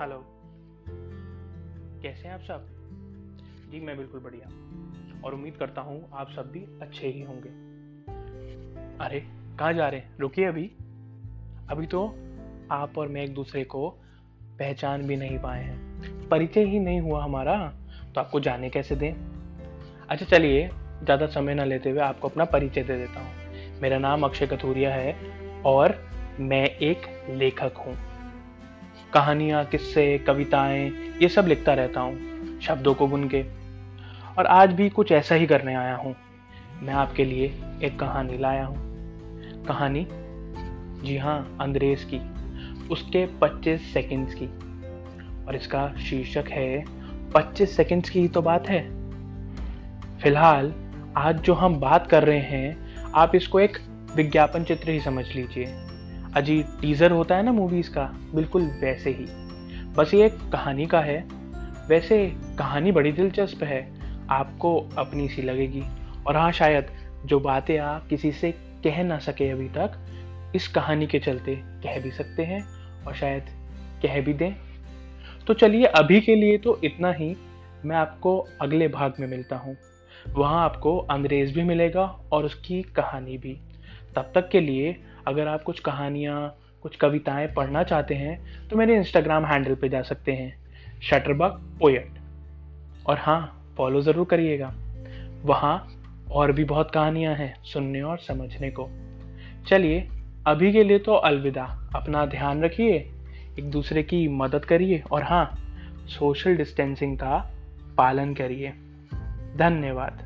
Hello. कैसे हैं आप सब? जी, मैं बिल्कुल बढ़िया। और उम्मीद करता हूँ आप सब भी अच्छे ही होंगे। अरे, कहाँ जा रहे हैं? रुकिए अभी। अभी तो आप और मैं एक दूसरे को पहचान भी नहीं पाए हैं। परिचय ही नहीं हुआ हमारा तो आपको जाने कैसे दें? अच्छा चलिए, ज़्यादा समय ना लेते हुए आपको अपना परिचय दे देता हूँ। मेरा नाम अक्षय कथूरिया है और मैं एक लेखक हूँ। कहानियाँ, किस्से, कविताएँ, ये सब लिखता रहता हूँ, शब्दों को बुन के और आज भी कुछ ऐसा ही करने आया हूँ। मैं आपके लिए एक कहानी लाया हूँ। कहानी? जी हाँ अंग्रेज़ की, उसके 25 सेकंड्स की। और इसका शीर्षक है 25 सेकंड्स की ही तो बात है। फ़िलहाल, आज जो हम बात कर रहे हैं, आप इसको एक विज्ञापन चित्र ही समझ लीजिए। अजी टीज़र होता है ना मूवीज़ का, बिल्कुल वैसे ही। बस ये एक कहानी का है। वैसे कहानी बड़ी दिलचस्प है, आपको अपनी सी लगेगी। और हाँ शायद जो बातें आप किसी से कह ना सके अभी तक, इस कहानी के चलते कह भी सकते हैं और शायद कह भी दें। तो चलिए, अभी के लिए तो इतना ही। मैं आपको अगले भाग में मिलता हूँ। वहाँ आपको अंग्रेज़ भी मिलेगा और उसकी कहानी भी। तब तक के लिए अगर आप कुछ कहानियाँ, कुछ कविताएँ पढ़ना चाहते हैं तो मेरे इंस्टाग्राम हैंडल पे जा सकते हैं शटरबग पोएट और हाँ फॉलो ज़रूर करिएगा। वहाँ और भी बहुत कहानियाँ हैं सुनने और समझने को। चलिए, अभी के लिए तो अलविदा। अपना ध्यान रखिए, एक दूसरे की मदद करिए और हाँ सोशल डिस्टेंसिंग का पालन करिए। धन्यवाद।